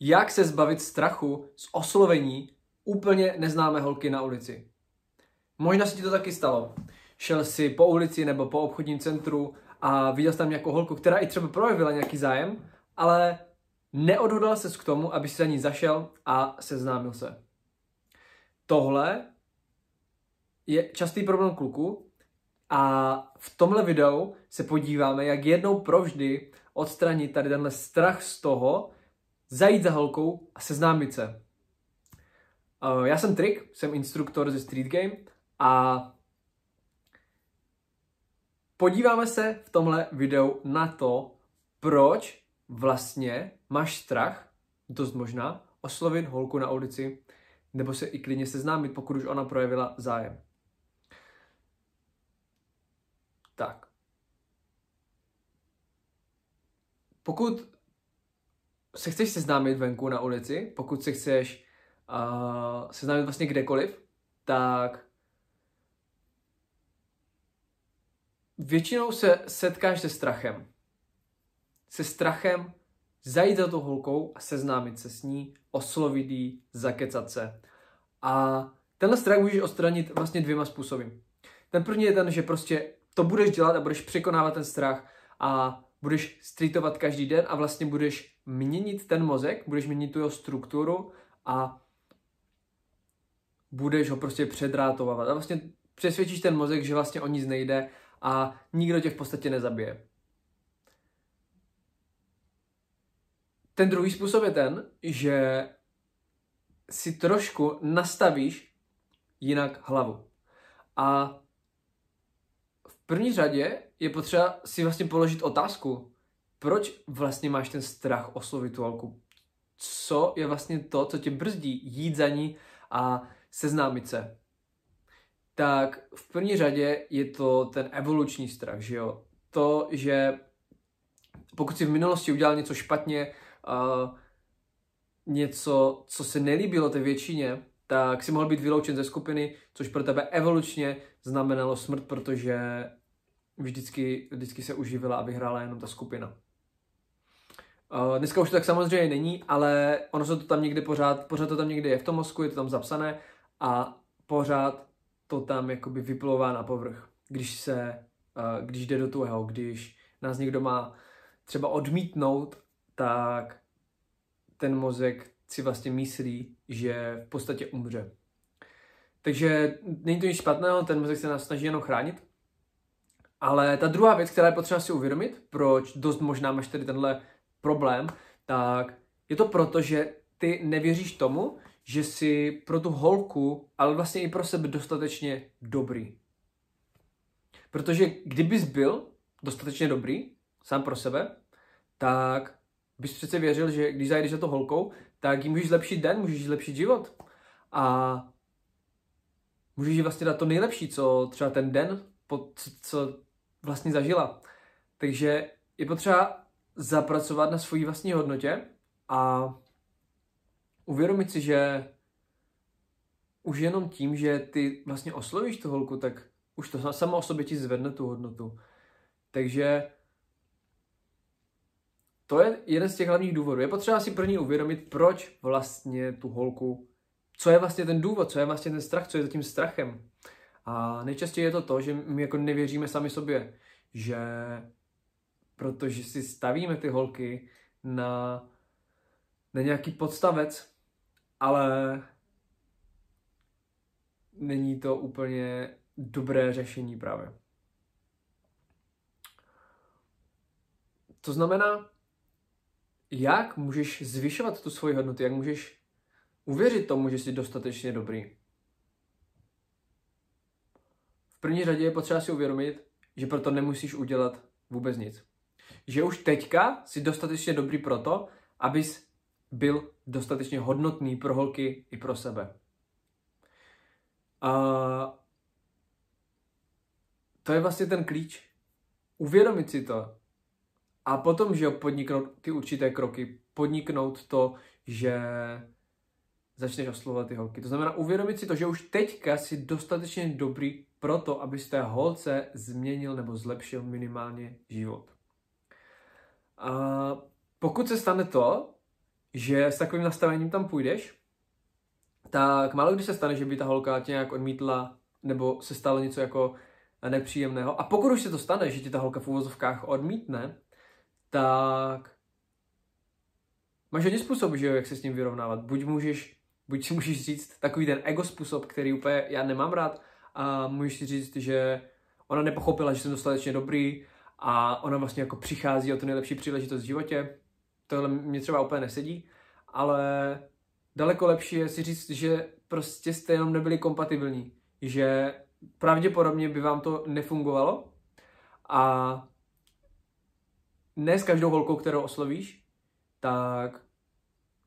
Jak se zbavit strachu z oslovení úplně neznámé holky na ulici? Možná se ti to taky stalo. Šel si po ulici nebo po obchodním centru a viděl jsi tam nějakou holku, která i třeba projevila nějaký zájem, ale neodhodlal ses k tomu, aby si za ní zašel a seznámil se. Tohle je častý problém kluku a v tomhle videu se podíváme, jak jednou provždy odstranit tady tenhle strach z toho, zajít za holkou a seznámit se. Uh, já jsem Trik, jsem instruktor ze Street Game a podíváme se v tomhle videu na to, proč vlastně máš strach, dost možná, oslovit holku na ulici, nebo se i klidně seznámit, pokud už ona projevila zájem. Tak. Pokud se chceš seznámit venku na ulici, pokud se chceš uh, seznámit vlastně kdekoliv, tak většinou se setkáš se strachem. Se strachem zajít za tou holkou a seznámit se s ní, oslovit jí, zakecat se. A tenhle strach můžeš odstranit vlastně dvěma způsoby. Ten první je ten, že prostě to budeš dělat a budeš překonávat ten strach a budeš streetovat každý den a vlastně budeš měnit ten mozek, budeš měnit tu jeho strukturu a budeš ho prostě předrátovat. A vlastně přesvědčíš ten mozek, že vlastně o nic nejde a nikdo tě v podstatě nezabije. Ten druhý způsob je ten, že si trošku nastavíš jinak hlavu. A první řadě je potřeba si vlastně položit otázku, proč vlastně máš ten strach oslovit tu holku? Co je vlastně to, co tě brzdí jít za ní a seznámit se? Tak v první řadě je to ten evoluční strach, že jo? To, že pokud si v minulosti udělal něco špatně, uh, něco, co se nelíbilo té většině, tak si mohl být vyloučen ze skupiny, což pro tebe evolučně znamenalo smrt, protože vždycky, vždycky se uživila a vyhrála jenom ta skupina. Uh, dneska už to tak samozřejmě není, ale ono se to tam někde pořád, pořád to tam někde je v tom mozku, je to tam zapsané a pořád to tam jakoby vyplouvá na povrch, když se, uh, když jde do toho, když nás někdo má třeba odmítnout, tak ten mozek si vlastně myslí, že v podstatě umře. Takže není to nic špatného, ten mozek se nás snaží jenom chránit. Ale ta druhá věc, která je potřeba si uvědomit, proč dost možná máš tady tenhle problém, tak je to proto, že ty nevěříš tomu, že jsi pro tu holku, ale vlastně i pro sebe dostatečně dobrý. Protože kdybys byl dostatečně dobrý, sám pro sebe, tak bys přece věřil, že když zajdeš za to holkou, tak jí můžeš zlepšit den, můžeš zlepšit život. A můžeš jí vlastně dát to nejlepší, co třeba ten den, co, co vlastně zažila. Takže je potřeba zapracovat na svojí vlastní hodnotě a uvědomit si, že už jenom tím, že ty vlastně oslovíš tu holku, tak už to samo o sobě ti zvedne tu hodnotu. Takže to je jeden z těch hlavních důvodů. Je potřeba si první uvědomit, proč vlastně tu holku, co je vlastně ten důvod, co je vlastně ten strach, co je za tím strachem. A nejčastěji je to to, že my jako nevěříme sami sobě, že protože si stavíme ty holky na, na nějaký podstavec, ale není to úplně dobré řešení právě. To znamená, jak můžeš zvyšovat tu svoji hodnotu, jak můžeš uvěřit tomu, že jsi dostatečně dobrý. V první řadě je potřeba si uvědomit, že proto nemusíš udělat vůbec nic. Že už teďka jsi dostatečně dobrý proto, abys byl dostatečně hodnotný pro holky i pro sebe. A to je vlastně ten klíč. Uvědomit si to. A potom, že podniknout ty určité kroky, podniknout to, že začneš oslovovat ty holky. To znamená uvědomit si to, že už teďka jsi dostatečně dobrý pro to, abys té holce změnil nebo zlepšil minimálně život. A pokud se stane to, že s takovým nastavením tam půjdeš, tak málo kdy se stane, že by ta holka tě nějak odmítla, nebo se stalo něco jako nepříjemného. A pokud už se to stane, že ti ta holka v úvozovkách odmítne, tak máš hodně způsobů, že jo, jak se s tím vyrovnávat. Buď můžeš, buď si můžeš říct takový ten ego způsob, který úplně já nemám rád, a můžeš si říct, že ona nepochopila, že jsem dostatečně dobrý a ona vlastně jako přichází o to nejlepší příležitost v životě. Tohle mě třeba úplně nesedí, ale daleko lepší je si říct, že prostě jste jenom nebyli kompatibilní, že pravděpodobně by vám to nefungovalo a ne s každou holkou, kterou oslovíš, tak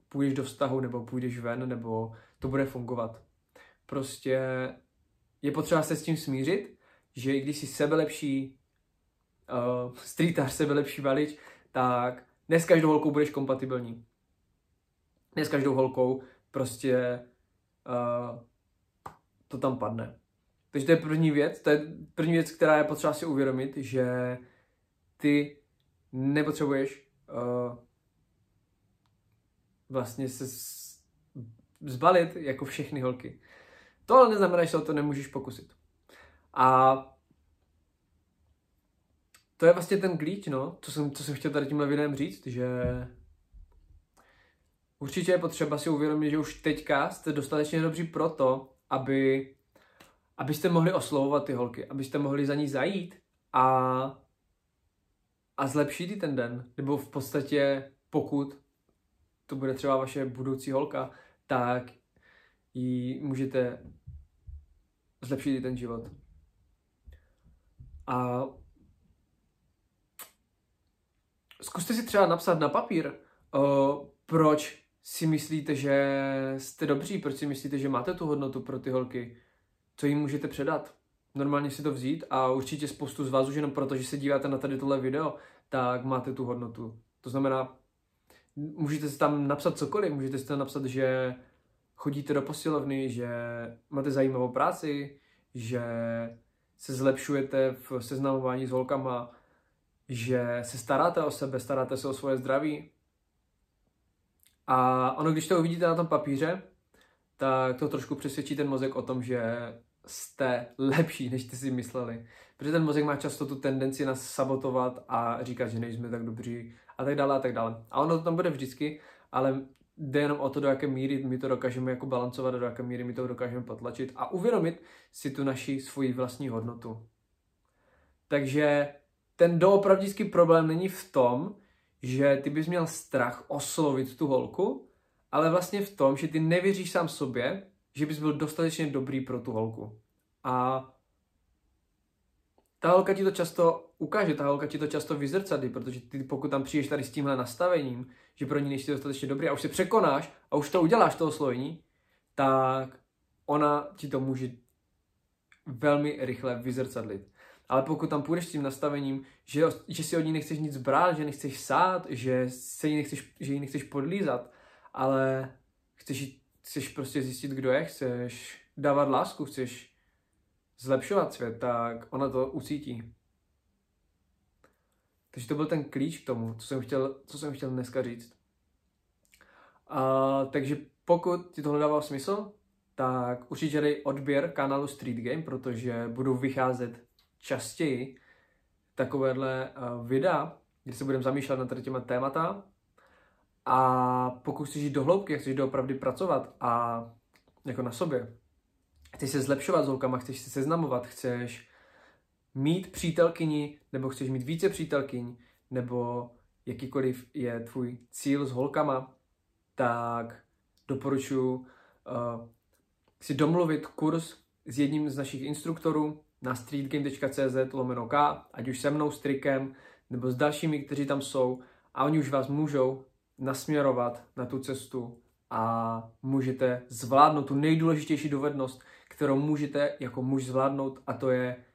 půjdeš do vztahu nebo půjdeš ven, nebo to bude fungovat. Prostě je potřeba se s tím smířit, že i když jsi sebelepší uh, streetář, sebelepší valič, tak ne s každou holkou budeš kompatibilní. Ne s každou holkou prostě uh, to tam padne. Takže to je první věc, to je první věc, která je potřeba si uvědomit, že ty nepotřebuješ uh, vlastně se zbalit jako všechny holky. To ale neznamená, že se o to nemůžeš pokusit. A to je vlastně ten klíč, no, co jsem, co jsem chtěl tady tímhle videem říct, že určitě je potřeba si uvědomit, že už teďka jste dostatečně dobří pro to, aby, abyste mohli oslovovat ty holky, abyste mohli za ní zajít a, a zlepšit ten den. Nebo v podstatě, pokud to bude třeba vaše budoucí holka, tak ji můžete zlepšit ten život. A zkuste si třeba napsat na papír, uh, proč si myslíte, že jste dobří, proč si myslíte, že máte tu hodnotu pro ty holky, co jim můžete předat. Normálně si to vzít a určitě spoustu z vás už jenom proto, že se díváte na tady tohle video, tak máte tu hodnotu. To znamená, můžete si tam napsat cokoliv, můžete si tam napsat, že chodíte do posilovny, že máte zajímavou práci, že se zlepšujete v seznamování s holkama, že se staráte o sebe, staráte se o svoje zdraví. A ono, když to uvidíte na tom papíře, tak to trošku přesvědčí ten mozek o tom, že jste lepší, než jste si mysleli. Protože ten mozek má často tu tendenci nás sabotovat a říkat, že nejsme tak dobří a tak dále a tak dále. A ono to tam bude vždycky, ale jde jenom o to, do jaké míry my to dokážeme jako balancovat, do jaké míry my to dokážeme potlačit a uvědomit si tu naši svoji vlastní hodnotu. Takže ten doopravdický problém není v tom, že ty bys měl strach oslovit tu holku, ale vlastně v tom, že ty nevěříš sám sobě, že bys byl dostatečně dobrý pro tu holku. A ta holka ti to často ukáže, ta holka ti to často vyzrcadlí, protože ty pokud tam přijdeš tady s tímhle nastavením, že pro ní nejsi dostatečně dobrý a už se překonáš a už to uděláš, to oslovení, tak ona ti to může velmi rychle vyzrcadlit. Ale pokud tam půjdeš s tím nastavením, že, že si od ní nechceš nic brát, že nechceš sát, že, se jí nechceš, že jí nechceš podlízat, ale chceš, chceš prostě zjistit, kdo je, chceš dávat lásku, chceš zlepšovat svět, tak ona to ucítí. Takže to byl ten klíč k tomu, co jsem chtěl, co jsem chtěl dneska říct. A, takže pokud ti tohle dává smysl, tak určitě dej odběr kanálu Street Game, protože budou vycházet častěji takovéhle uh, videa, kde se budeme zamýšlet nad těma témata. A pokud chceš jít do hloubky, chceš doopravdy pracovat a jako na sobě, chceš se zlepšovat s holkama, chceš se seznamovat, chceš mít přítelkyni, nebo chceš mít více přítelkyň, nebo jakýkoliv je tvůj cíl s holkama, tak doporučuji uh, si domluvit kurz s jedním z našich instruktorů na streetgame.cz lomeno K, ať už se mnou, s Trikem, nebo s dalšími, kteří tam jsou a oni už vás můžou nasměrovat na tu cestu a můžete zvládnout tu nejdůležitější dovednost, kterou můžete jako muž zvládnout a to je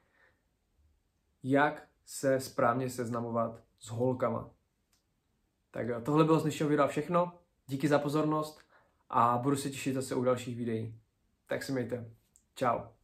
jak se správně seznamovat s holkama. Tak tohle bylo z dnešního videa všechno. Díky za pozornost a budu se těšit zase u dalších videí. Tak se mějte. Ciao.